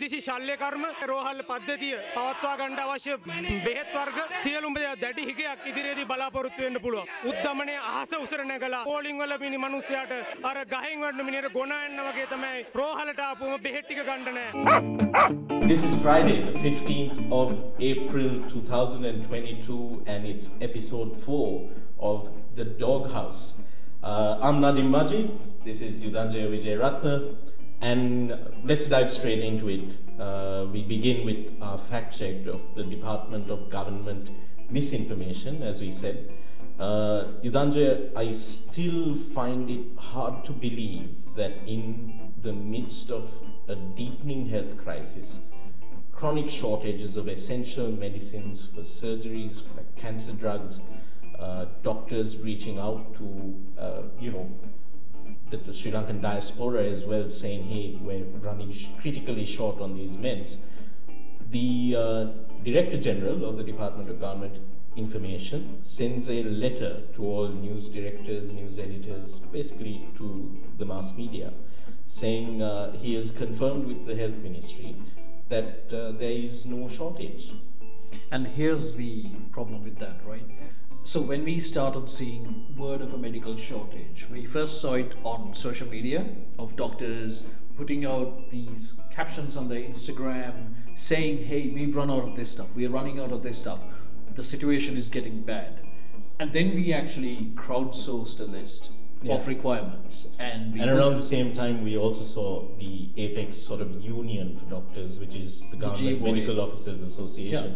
හදිසි ශල්්‍ය කර්ම රෝහල් පද්ධතිය පවත්වා ගණ්ඩ අවශ්‍ය බෙහෙත් වර්ග සියලුම් දැඩි හිකයක් ඉදිරියේදී බලාපොරොත්තු වෙන්න පුළුවන්. උද්දමනය අහස උසර නැගලා පෝලිං වල මිනි මනුස්සයාට අර ගහෙන් වඩන මිනිහට ගොනා එන්න වගේ තමයි රෝහලට ආපුවම බෙහෙත් ටික ගන්න නැහැ. This is Friday, the 15th of April 2022, and it's episode 4 of The Doghouse. Uh, I'm Nadim Majid, this is Yudhanjaya Vijay Ratna, and let's dive straight into it. Uh, we begin with our fact check of the Department of Government misinformation, as we said. Uh, I still find it hard to believe that in the midst of a deepening health crisis, chronic shortages of essential medicines for surgeries, like cancer drugs, uh, doctors reaching out to, uh, you know, the, Sri Lankan diaspora as well, saying, hey, we're running sh- critically short on these meds. The uh, Director General of the Department of Government Information sends a letter to all news directors, news editors, basically to the mass media, saying uh, he has confirmed with the Health Ministry that uh, there is no shortage. And here's the problem with that, right? So when we started seeing word of a medical shortage, we first saw it on social media of doctors putting out these captions on their Instagram saying, "Hey, we've run out of this stuff. We're running out of this stuff. The situation is getting bad." And then we actually crowdsourced a list Yeah. of requirements, and we And around the same time, we also saw the apex sort of union for doctors, which is the Government GMOA. Medical Officers Association,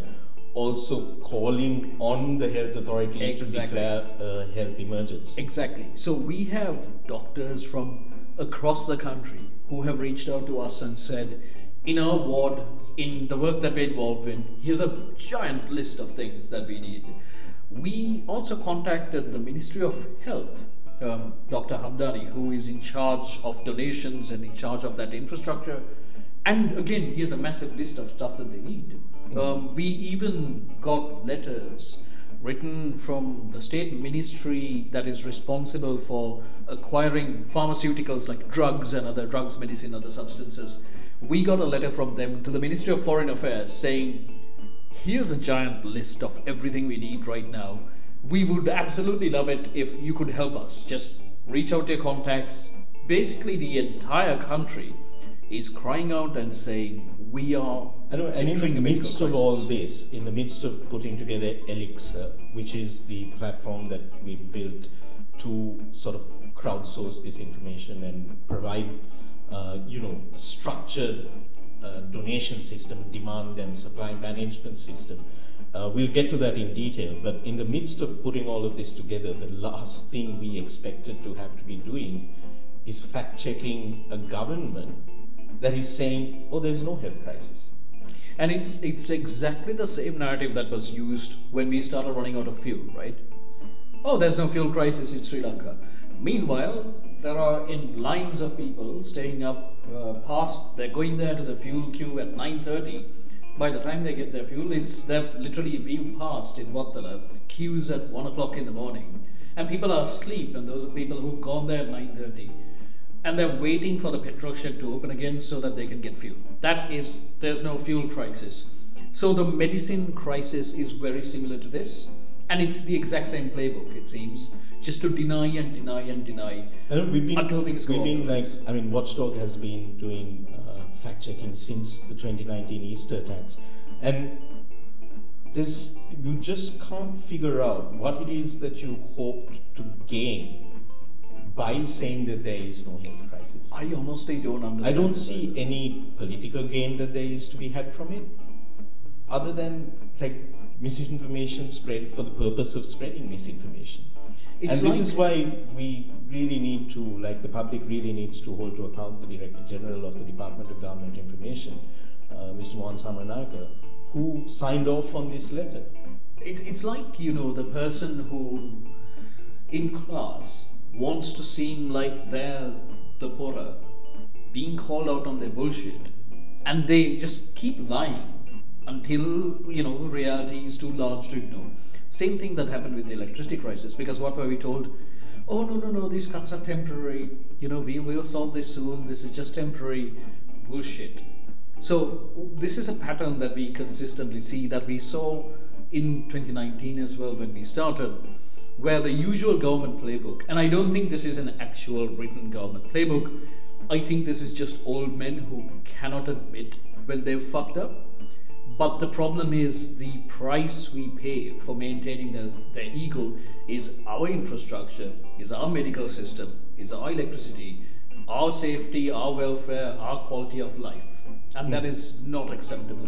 also calling on the health authorities Exactly. to declare a health emergency. Exactly. So we have doctors from across the country who have reached out to us and said, in our ward, in the work that we're involved in, here's a giant list of things that we need. We also contacted the Ministry of Health, um, Dr. Hamdani, who is in charge of donations and in charge of that infrastructure. And again, here's a massive list of stuff that they need. Um, we even got letters written from the state ministry that is responsible for acquiring pharmaceuticals like drugs and other drugs, medicine, other substances. We got a letter from them to the Ministry of Foreign Affairs saying, here's a giant list of everything we need right now. We would absolutely love it if you could help us. Just reach out to your contacts. Basically, the entire country is crying out and saying, we are I know, and in the midst of all this, in the midst of putting together Elixir, which is the platform that we've built to sort of crowdsource this information and provide, uh, you know, structured uh, donation system, demand and supply management system. Uh, we'll get to that in detail, but in the midst of putting all of this together, the last thing we expected to have to be doing is fact checking a government that is saying, oh, there's no health crisis. And it's it's exactly the same narrative that was used when we started running out of fuel, right? Oh, there's no fuel crisis in Sri Lanka. Meanwhile, there are in lines of people staying up uh, past. They're going there to the fuel queue at 9:30. By the time they get their fuel, it's they're literally we've passed in Wattala queues at one o'clock in the morning, and people are asleep. And those are people who've gone there at 9:30 and they're waiting for the petrol shed to open again so that they can get fuel. That is, there's no fuel crisis. So the medicine crisis is very similar to this, and it's the exact same playbook, it seems, just to deny and deny and deny. Know we've been, Until things go we've off been like. I mean, Watchdog has been doing uh, fact checking since the 2019 Easter attacks, and this you just can't figure out what it is that you hoped to gain by saying that there is no health crisis. I honestly don't understand. I don't see any political gain that there is to be had from it, other than like misinformation spread for the purpose of spreading misinformation. It's and this like- is why we really need to, like, the public really needs to hold to account the Director General of the Department of Government Information, uh, Mr. Mohan Samaranayake, who signed off on this letter. It's, it's like, you know, the person who in class wants to seem like they're the pora, being called out on their bullshit, and they just keep lying until, you know, reality is too large to ignore. Same thing that happened with the electricity crisis, because what were we told? Oh, no, no, no, these cuts are temporary. You know, we will solve this soon. This is just temporary. Bullshit. So this is a pattern that we consistently see that we saw in 2019 as well when we started, where the usual government playbook, and I don't think this is an actual written government playbook. I think this is just old men who cannot admit when they've fucked up. But the problem is the price we pay for maintaining their, their ego is our infrastructure, is our medical system, is our electricity, our safety, our welfare, our quality of life. And that is not acceptable.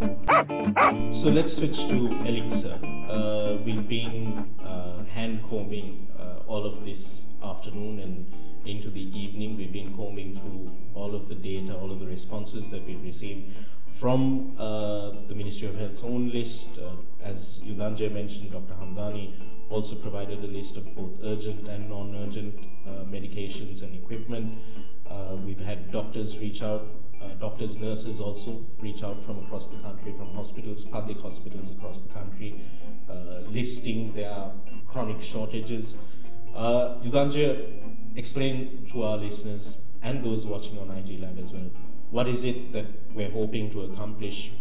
So let's switch to Elixir. Uh, we've been uh, hand combing uh, all of this afternoon and into the evening. We've been combing through all of the data, all of the responses that we've received from uh, the Ministry of Health's own list. Uh, as Yudhanjay mentioned, Dr. Hamdani also provided a list of both urgent and non urgent uh, medications and equipment. we've had doctors reach out uh, doctors, nurses also reach out from across the country, from hospitals, public hospitals across the country, uh, listing their chronic shortages. Uh, explain to our listeners and those watching on IG Live as well, what is it that we're hoping to accomplish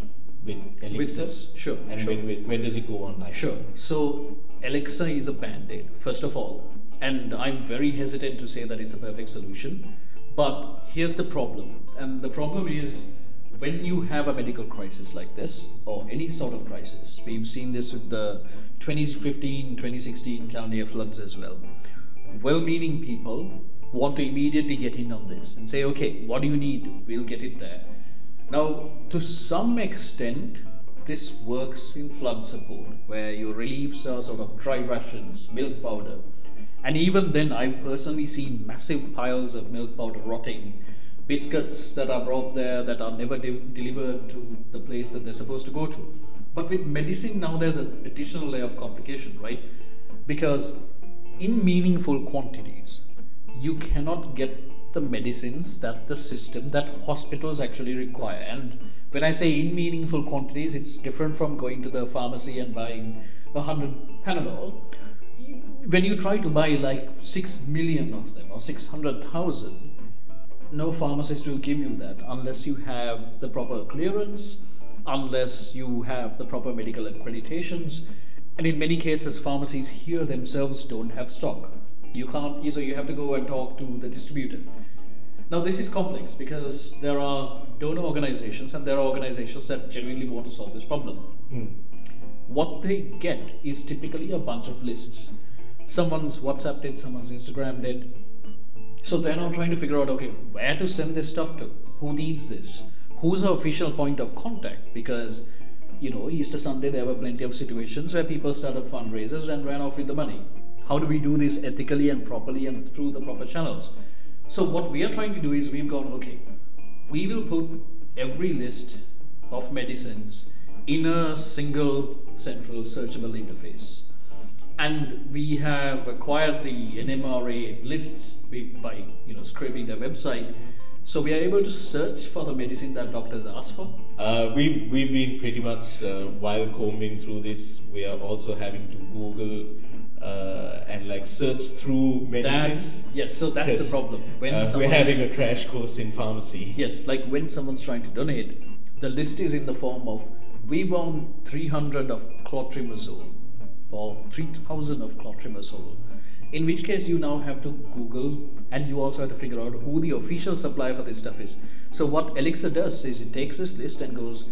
with Elixir? With this, sure. And sure. When, when, when does it go on like Sure. So Elixir is a band-aid, first of all. And I'm very hesitant to say that it's a perfect solution but here's the problem, and the problem is when you have a medical crisis like this, or any sort of crisis, we've seen this with the 2015 2016 calendar year floods as well. Well meaning people want to immediately get in on this and say, okay, what do you need? We'll get it there. Now, to some extent, this works in flood support, where your reliefs are sort of dry rations, milk powder, and even then, I've personally seen massive piles of milk powder rotting, biscuits that are brought there that are never de- delivered to the place that they're supposed to go to. But with medicine, now there's an additional layer of complication, right? Because in meaningful quantities, you cannot get the medicines that the system, that hospitals actually require. And when I say in meaningful quantities, it's different from going to the pharmacy and buying a hundred Panadol when you try to buy like 6 million of them or 600,000, no pharmacist will give you that unless you have the proper clearance, unless you have the proper medical accreditations. And in many cases, pharmacies here themselves don't have stock. You can't, so you have to go and talk to the distributor. Now, this is complex because there are donor organizations and there are organizations that genuinely want to solve this problem. Mm. What they get is typically a bunch of lists someone's WhatsApped it, someone's Instagrammed it. So they're now trying to figure out okay, where to send this stuff to? Who needs this? Who's the official point of contact? Because, you know, Easter Sunday there were plenty of situations where people started fundraisers and ran off with the money. How do we do this ethically and properly and through the proper channels? So, what we are trying to do is we've gone, okay, we will put every list of medicines in a single central searchable interface and we have acquired the NMRA lists by you know scraping their website. So we are able to search for the medicine that doctors ask for. Uh, we've we've been pretty much uh, while combing through this, we are also having to Google uh, and like search through medicines. That's, yes, so that's the problem. When uh, we're having a crash course in pharmacy. Yes, like when someone's trying to donate, the list is in the form of we want 300 of clotrimazole or 3000 of clotrimazole in which case you now have to google and you also have to figure out who the official supplier for this stuff is. So what elixir does is it takes this list and goes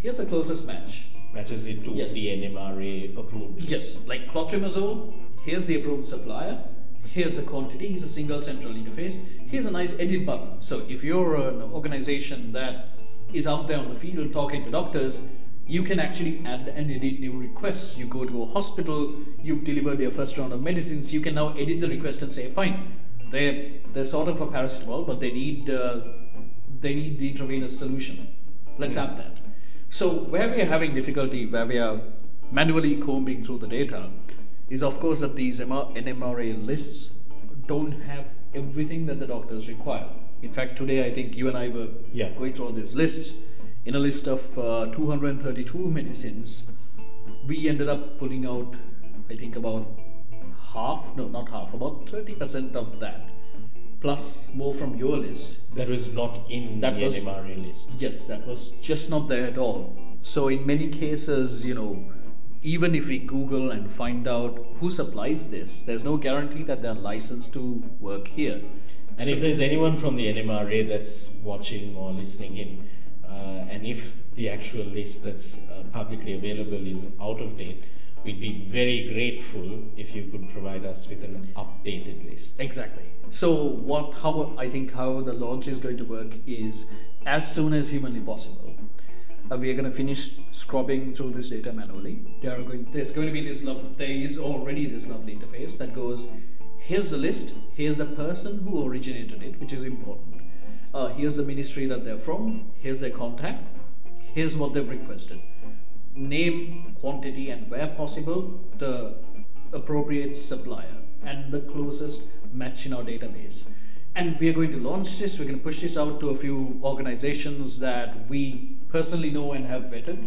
here's the closest match. Matches it to yes. the nmra approved. Yes. Like clotrimazole here's the approved supplier. Here's the quantity. Here's a single central interface. Here's a nice edit button. So if you're an organization that is out there on the field talking to doctors you can actually add and edit new requests. You go to a hospital, you've delivered your first round of medicines, you can now edit the request and say, fine, they're, they're sort of a paracetamol, but they need, uh, they need the intravenous solution. Let's mm. add that. So, where we are having difficulty, where we are manually combing through the data, is of course that these NMRA lists don't have everything that the doctors require. In fact, today I think you and I were yeah. going through all these lists in a list of uh, 232 medicines, we ended up pulling out, I think, about half, no, not half, about 30% of that plus more from your list. That was not in That the was- NMRA list. Yes, that was just not there at all. So, in many cases, you know, even if we Google and find out who supplies this, there's no guarantee that they're licensed to work here. And if there's anyone from the NMRA that's watching or listening in, and if the actual list that's uh, publicly available is out of date, we'd be very grateful if you could provide us with an updated list. Exactly. So what how I think how the launch is going to work is as soon as humanly possible. Uh, we are going to finish scrubbing through this data manually. There going there's going to be this there is already this lovely interface that goes here's the list, here's the person who originated it, which is important. Uh, here's the ministry that they're from, here's their contact, here's what they've requested. Name, quantity, and where possible, the appropriate supplier and the closest match in our database. And we are going to launch this, we're going to push this out to a few organizations that we personally know and have vetted.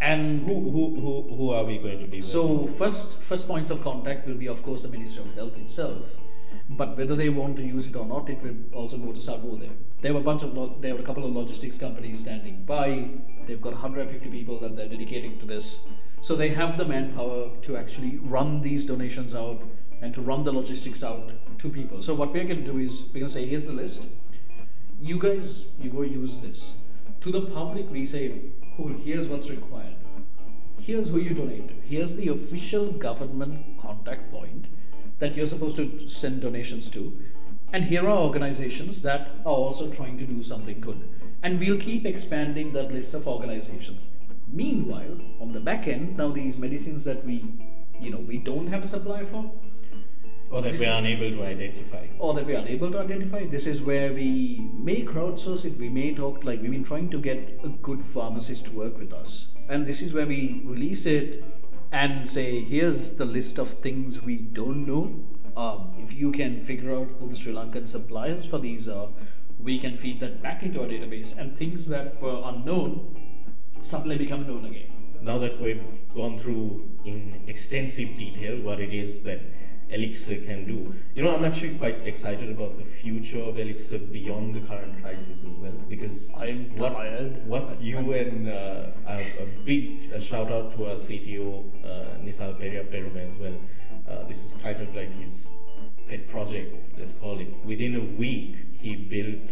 And Who, who, who, who are we going to be? with? so first first points of contact will be of course the Ministry of Health itself. But whether they want to use it or not, it will also go to Sarvodaya. There were a bunch of lo- were a couple of logistics companies standing by. They've got 150 people that they're dedicating to this. So they have the manpower to actually run these donations out and to run the logistics out to people. So what we're going to do is we're going to say here's the list. You guys, you go use this. To the public, we say, cool, here's what's required here's who you donate to. Here's the official government contact point that you're supposed to send donations to. And here are organizations that are also trying to do something good. And we'll keep expanding that list of organizations. Meanwhile, on the back end, now these medicines that we, you know, we don't have a supply for, or that this we are unable to identify. or that we are unable to identify. This is where we may crowdsource it. We may talk like we've been trying to get a good pharmacist to work with us, and this is where we release it and say, here's the list of things we don't know. Um, if you can figure out who the Sri Lankan suppliers for these are, we can feed that back into our database, and things that were unknown suddenly become known again. Now that we've gone through in extensive detail what it is that Elixir can do, you know, I'm actually quite excited about the future of Elixir beyond the current crisis as well. Because I'm what, tired. what you and uh, a, a big uh shout out to our CTO uh, Nisal Peria Perume as well. Uh, this is kind of like his pet project, let's call it. Within a week, he built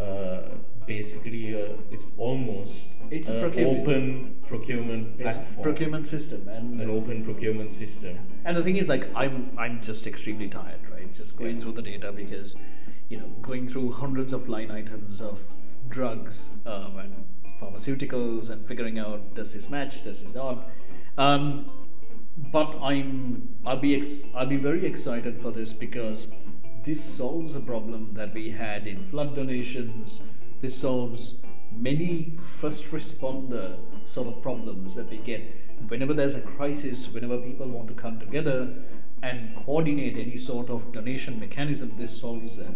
uh, basically uh, it's almost It's an procurement. open procurement It's a procurement system, and an open procurement system. And the thing is, like, I'm I'm just extremely tired, right? Just going through the data because, you know, going through hundreds of line items of drugs um, and pharmaceuticals and figuring out does this match, does this not. Um, but I'm I'll be ex- I'll be very excited for this because this solves a problem that we had in flood donations. This solves many first responder sort of problems that we get whenever there's a crisis, whenever people want to come together and coordinate any sort of donation mechanism. This solves that,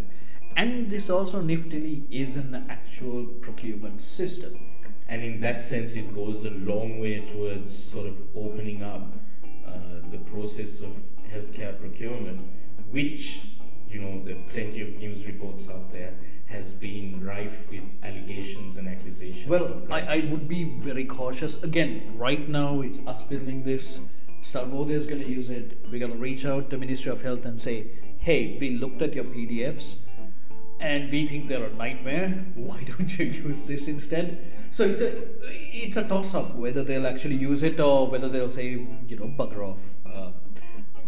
and this also niftily is an actual procurement system. And in that sense, it goes a long way towards sort of opening up uh, the process of healthcare procurement, which, you know, there are plenty of news reports out there, has been rife with allegations and accusations. Well, of I, I would be very cautious. Again, right now it's us building this. Sarvodaya is going to use it. We're going to reach out to Ministry of Health and say, hey, we looked at your PDFs and we think they're a nightmare. Why don't you use this instead? So it's a, it's a toss up whether they'll actually use it or whether they'll say, you know, bugger off. Uh,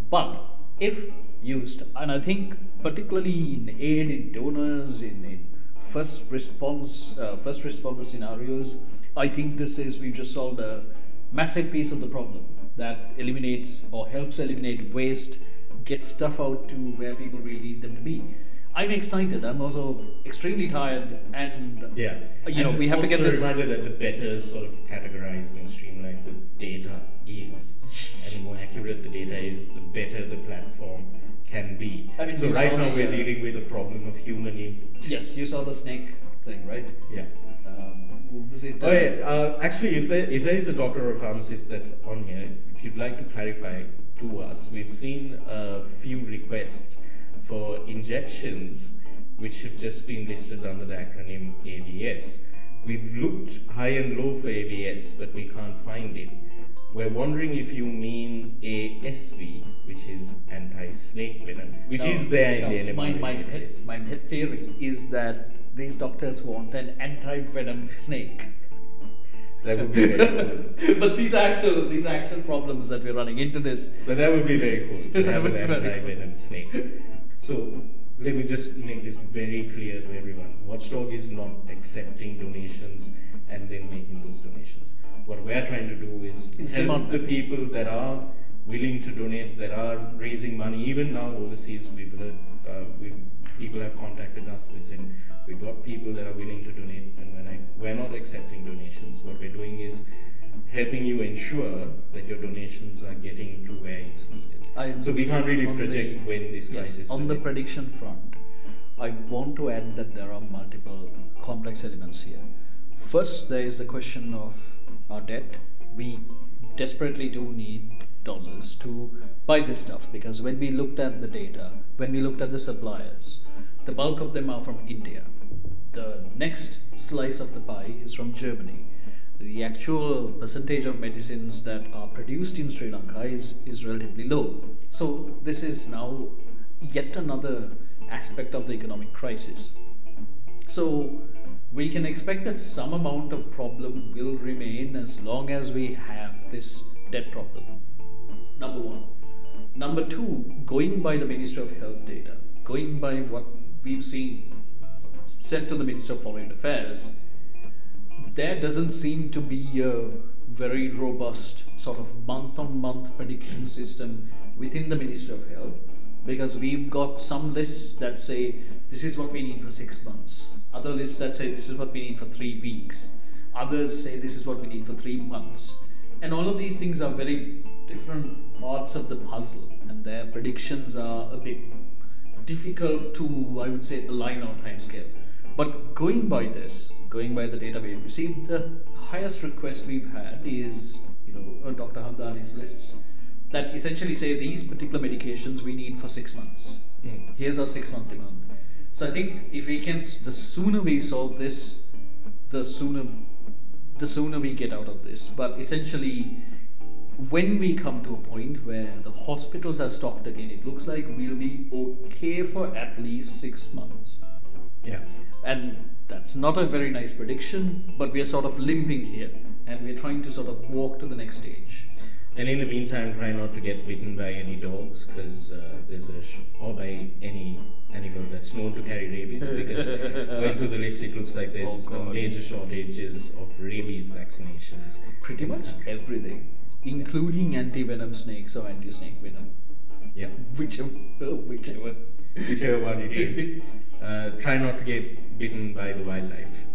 but if used, and I think particularly in aid, in donors, in, in first response, uh, first responder scenarios, I think this is we've just solved a massive piece of the problem that eliminates or helps eliminate waste, get stuff out to where people really need them to be. I'm excited. I'm also extremely tired, and Yeah. you know, And we have to get this. a reminder that the better sort of categorized and streamlined the data is, and the more accurate the data is, the better the platform can be. I mean, so right now the, we're uh, dealing with a problem of human input. Yes, you saw the snake thing, right? Yeah. Um, was it? Oh yeah. Uh, actually, if there if there is a doctor or pharmacist that's on here, if you'd like to clarify to us, we've seen a few requests for injections which have just been listed under the acronym AVS. We've looked high and low for AVS, but we can't find it. We're wondering if you mean ASV, which is anti-snake venom, which No, is there no, in the my, NMR my, my pet theory is that these doctors want an anti-venom snake. That would be very cool. but these are actual these actual problems that we're running into this. But that would be very cool to have an very cool. anti-venom snake. So let me just make this very clear to everyone. Watchdog is not accepting donations and then making those donations. What we're trying to do is help the people that are willing to donate, that are raising money. Even now overseas, we've heard uh, we people have contacted us. They said we've got people that are willing to donate, and when I we're not accepting donations. What we're doing is helping you ensure that your donations are getting to where it's needed. I- so we can't really project the- when this crisis. yes, on the prediction front, I want to add that there are multiple complex elements here. First, there is the question of our debt. We desperately do need dollars to buy this stuff because when we looked at the data, when we looked at the suppliers, the bulk of them are from India. The next slice of the pie is from Germany. The actual percentage of medicines that are produced in Sri Lanka is, is relatively low. So, this is now yet another aspect of the economic crisis. So, we can expect that some amount of problem will remain as long as we have this debt problem. Number one. Number two, going by the Minister of Health data, going by what we've seen sent to the Minister of Foreign Affairs, there doesn't seem to be a very robust sort of month on month prediction system within the Ministry of Health because we've got some lists that say this is what we need for six months, other lists that say this is what we need for three weeks, others say this is what we need for three months. And all of these things are very different parts of the puzzle, and their predictions are a bit difficult to, I would say, align on time scale. But going by this, going by the data we've received, the highest request we've had is, you know, uh, Dr. Hamdani's lists that essentially say these particular medications we need for six months. Mm. Here's our six month demand. So I think if we can, the sooner we solve this, the sooner, the sooner we get out of this. But essentially, when we come to a point where the hospitals are stocked again, it looks like we'll be okay for at least six months. Yeah. And that's not a very nice prediction, but we are sort of limping here and we're trying to sort of walk to the next stage. And in the meantime, try not to get bitten by any dogs, because uh, there's a sh- or by any animal that's known to carry rabies. Because going through the list, it looks like there's Oh, some major shortages of rabies vaccinations. Pretty much everything, including anti venom snakes or anti snake venom, Yeah, whichever, whichever. whichever one it is. Uh, try not to get bitten by the wildlife.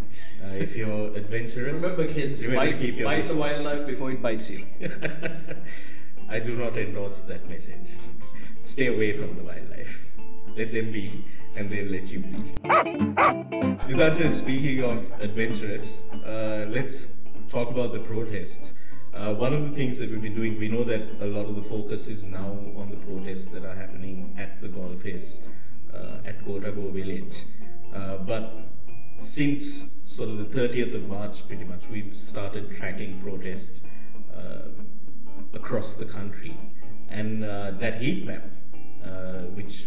Uh, if you're adventurous, Remember, kids, remember bite, keep your bite the wildlife before it bites you. I do not endorse that message. Stay away from the wildlife. Let them be, and they'll let you be. Yudhanja, speaking of adventurous, uh, let's talk about the protests. Uh, one of the things that we've been doing, we know that a lot of the focus is now on the protests that are happening at the Galle Face, uh, at Gotago village. Uh, but since sort of the 30th of March, pretty much, we've started tracking protests uh, across the country. And uh, that heat map, uh, which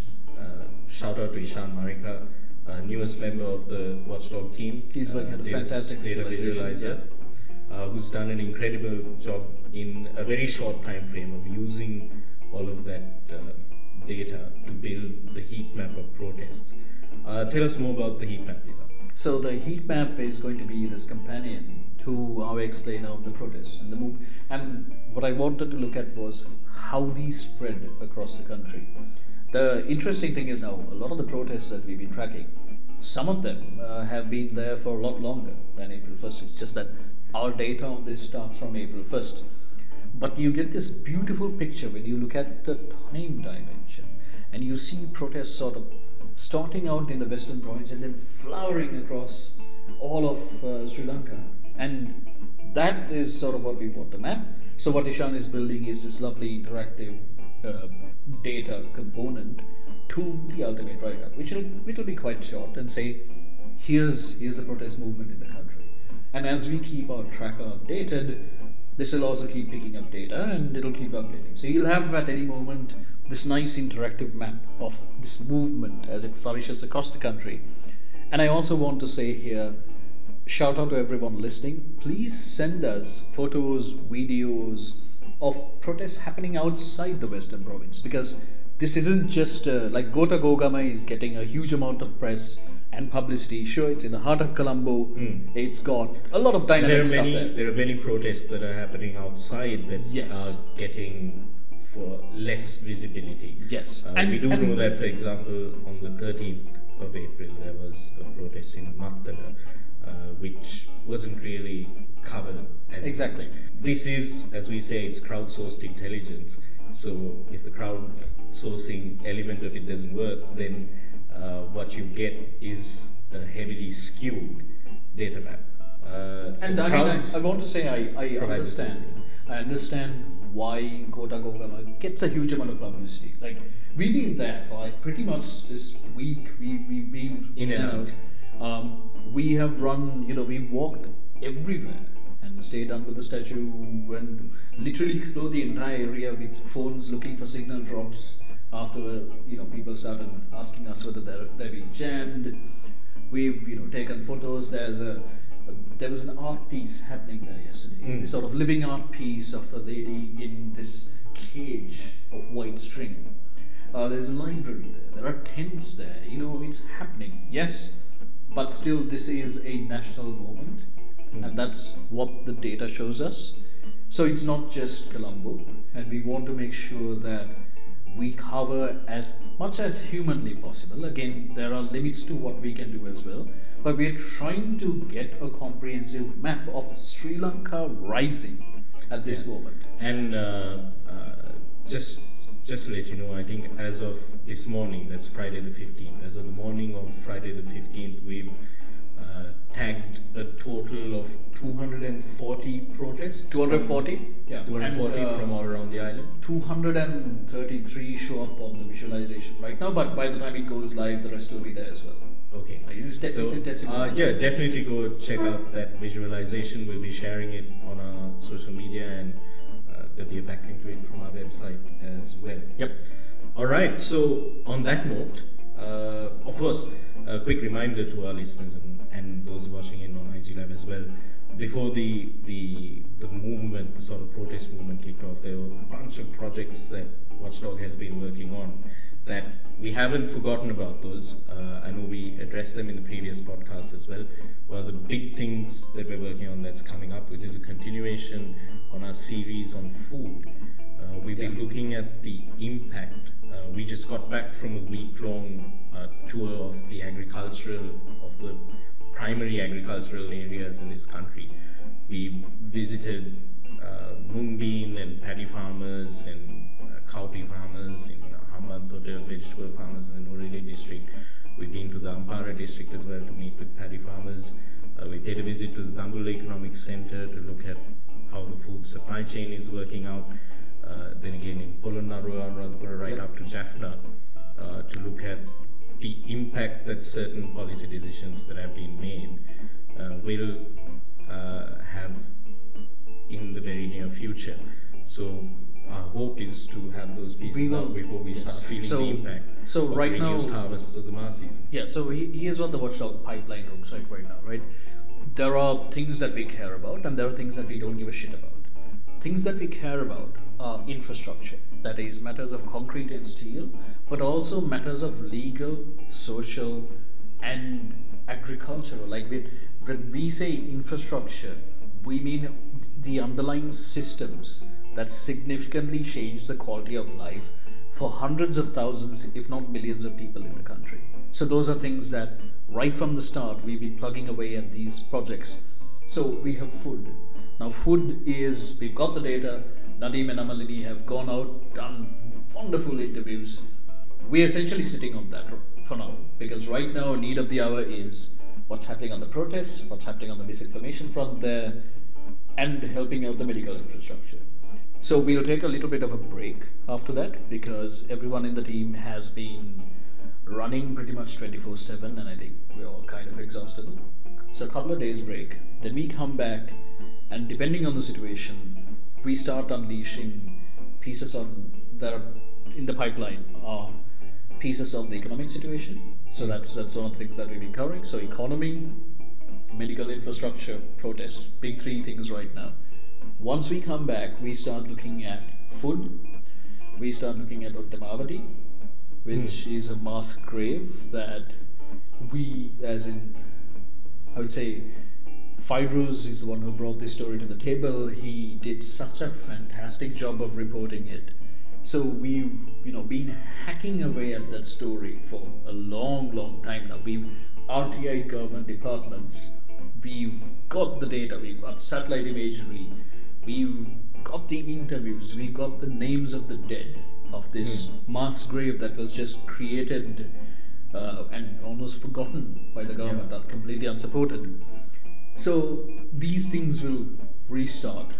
shout out to Ishan Marika, uh, newest member of the Watchdog team. He's working uh, on a fantastic data visualizer, uh, who's done an incredible job in a very short time frame of using all of that uh, data to build the heat map of protests. Uh, tell us more about the heat map, Eva. So the heat map is going to be this companion to our explainer of the protests and the move. And what I wanted to look at was how these spread across the country. The interesting thing is now a lot of the protests that we've been tracking, some of them uh, have been there for a lot longer than April 1st. It's just that our data on this starts from April 1st. But you get this beautiful picture when you look at the time dimension and you see protests sort of starting out in the western province and then flowering across all of uh, Sri Lanka. And that is sort of what we want to map. So, what Ishan is building is this lovely interactive uh, data component to the ultimate write up, which will which will be quite short and say, here's here's the protest movement in the country. And as we keep our tracker updated, this will also keep picking up data and it'll keep updating. So you'll have at any moment this nice interactive map of this movement as it flourishes across the country. And I also want to say here, shout out to everyone listening. Please send us photos, videos of protests happening outside the Western province because this isn't just uh, like Gota Gogama is getting a huge amount of press and publicity. Sure, it's in the heart of Colombo. It's got a lot of There dynamic are stuff many. there. There are many protests that are happening outside that Yes. are getting for less visibility. Yes. Uh, And- we do and- know that, for example, on the 13th of April, there was a protest in Mattala, uh, which wasn't really covered as Exactly. much. This is, as we say, it's crowdsourced intelligence. So if the crowdsourcing element of it doesn't work, then uh, what you get is a heavily skewed data map. Uh, so And I mean, I, I want to say I, I understand. I understand why Gota Gogama gets a huge amount of publicity. Like we've been there for like pretty much this week. We we've been In and out. Um, we have run. You know, we've walked everywhere and stayed under the statue and literally explored the entire area with phones looking for signal drops. After you know people started asking us whether they're they're being jammed. We've you know taken photos. There's a there was an art piece happening there yesterday. This sort of living art piece of a lady in this cage of white string. Uh, there's a library there. There are tents there. You know, it's happening. Yes, but still, this is a national moment, and that's what the data shows us. So it's not just Colombo, and we want to make sure that we cover as much as humanly possible. Again, there are limits to what we can do as well, but we're trying to get a comprehensive map of Sri Lanka rising at this moment. And uh, uh, just just to let you know, I think as of this morning, that's Friday the 15th, as of the morning of Friday the 15th, we've tagged a total of 240 protests. 240? Yeah. 240 And, uh, from all around the island. 233 show up on the visualization right now, but by the time it goes live, the rest will be there as well. Okay. It's te- so, it's uh, yeah, definitely go check out that visualization. We'll be sharing it on our social media and uh, there'll be a backlink to it from our website as well. Yep. All right. So on that note, uh, of course, a quick reminder to our listeners and, and those watching in on IG Live as well. Before the the the movement, the sort of protest movement kicked off, there were a bunch of projects that Watchdog has been working on that we haven't forgotten about those. Uh, I know we addressed them in the previous podcast as well. One of the big things that we're working on that's coming up, which is a continuation on our series on food. Uh, we've been looking at the impact. Uh, we just got back from a week long uh, tour of the agricultural, of the primary agricultural areas in this country. We visited uh, mung bean and paddy farmers and uh, cowpea farmers in Hambantota, vegetable farmers in the district. We've been to the Ampara district as well to meet with paddy farmers. Uh, we paid a visit to the Dambulla Economic Center to look at how the food supply chain is working out. Uh, then again in Polonnaruwa and Radhapura right up to Jaffna uh, to look at the impact that certain policy decisions that have been made uh, will uh, have in the very near future. So our hope is to have those pieces We will- out before we yes. start feeling So- the impact so of right the now- reduced harvests of the Maha season. Yeah, so he, here's what the Watchdog pipeline looks like right now, right? There are things that we care about, and there are things that we don't give a shit about. Things that we care about are infrastructure, that is, matters of concrete and steel, but also matters of legal, social, and agricultural. Like when we say infrastructure, we mean the underlying systems that significantly change the quality of life for hundreds of thousands, if not millions of people in the country. So those are things that right from the start we've been plugging away at these projects. So we have food. Now food is we've got the data. Nadeem and Amalini have gone out, done wonderful interviews. We're essentially sitting on that for now because right now need of the hour is what's happening on the protests, what's happening on the misinformation front there, and helping out the medical infrastructure. So we'll take a little bit of a break after that because everyone in the team has been running pretty much 24 7, and I think we're all kind of exhausted. So, a couple of days break. Then we come back, and depending on the situation, we start unleashing pieces of that are in the pipeline are pieces of the economic situation. So mm. that's that's one of the things that we've been covering. So economy, medical infrastructure, protests, big three things right now. Once we come back, we start looking at food. We start looking at Uttamavati, which mm. is a mass grave that we, as in, I would say, Fidruz is the one who brought this story to the table. He did such a fantastic job of reporting it. So we've, you know, been hacking away at that story for a long, long time now. We've RTI government departments. We've got the data. We've got satellite imagery. We've got the interviews. We've got the names of the dead of this mass grave that was just created uh, and almost forgotten by the government, are completely unsupported. So these things will restart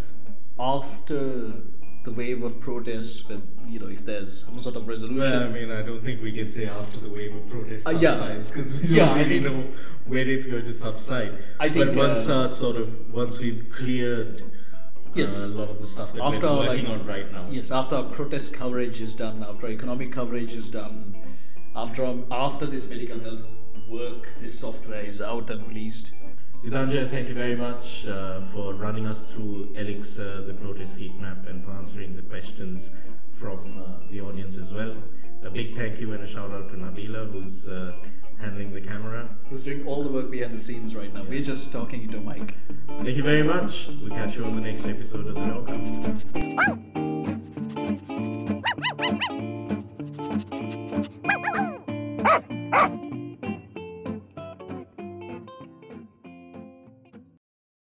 after the wave of protests. With you know, if there's some sort of resolution. Well, I mean, I don't think we can say after the wave of protest Uh, subsides because we don't Yeah, really think- know where it's going to subside. I think, but once uh, uh, sort of once we've cleared Yes. uh, a lot of the stuff that after we're working like, on right now. Yes, after our protest coverage is done, after economic coverage is done, after um, after this medical health work, this software is out and released. Yudhanja, thank you very much uh, for running us through Elixir, the protest heat map, and for answering the questions from uh, the audience as well. A big thank you and a shout out to Nabila, who's uh, handling the camera. Who's doing all the work behind the scenes right now? We're just talking into a mic. Thank you very much. We'll catch you on the next episode of the Doghouse.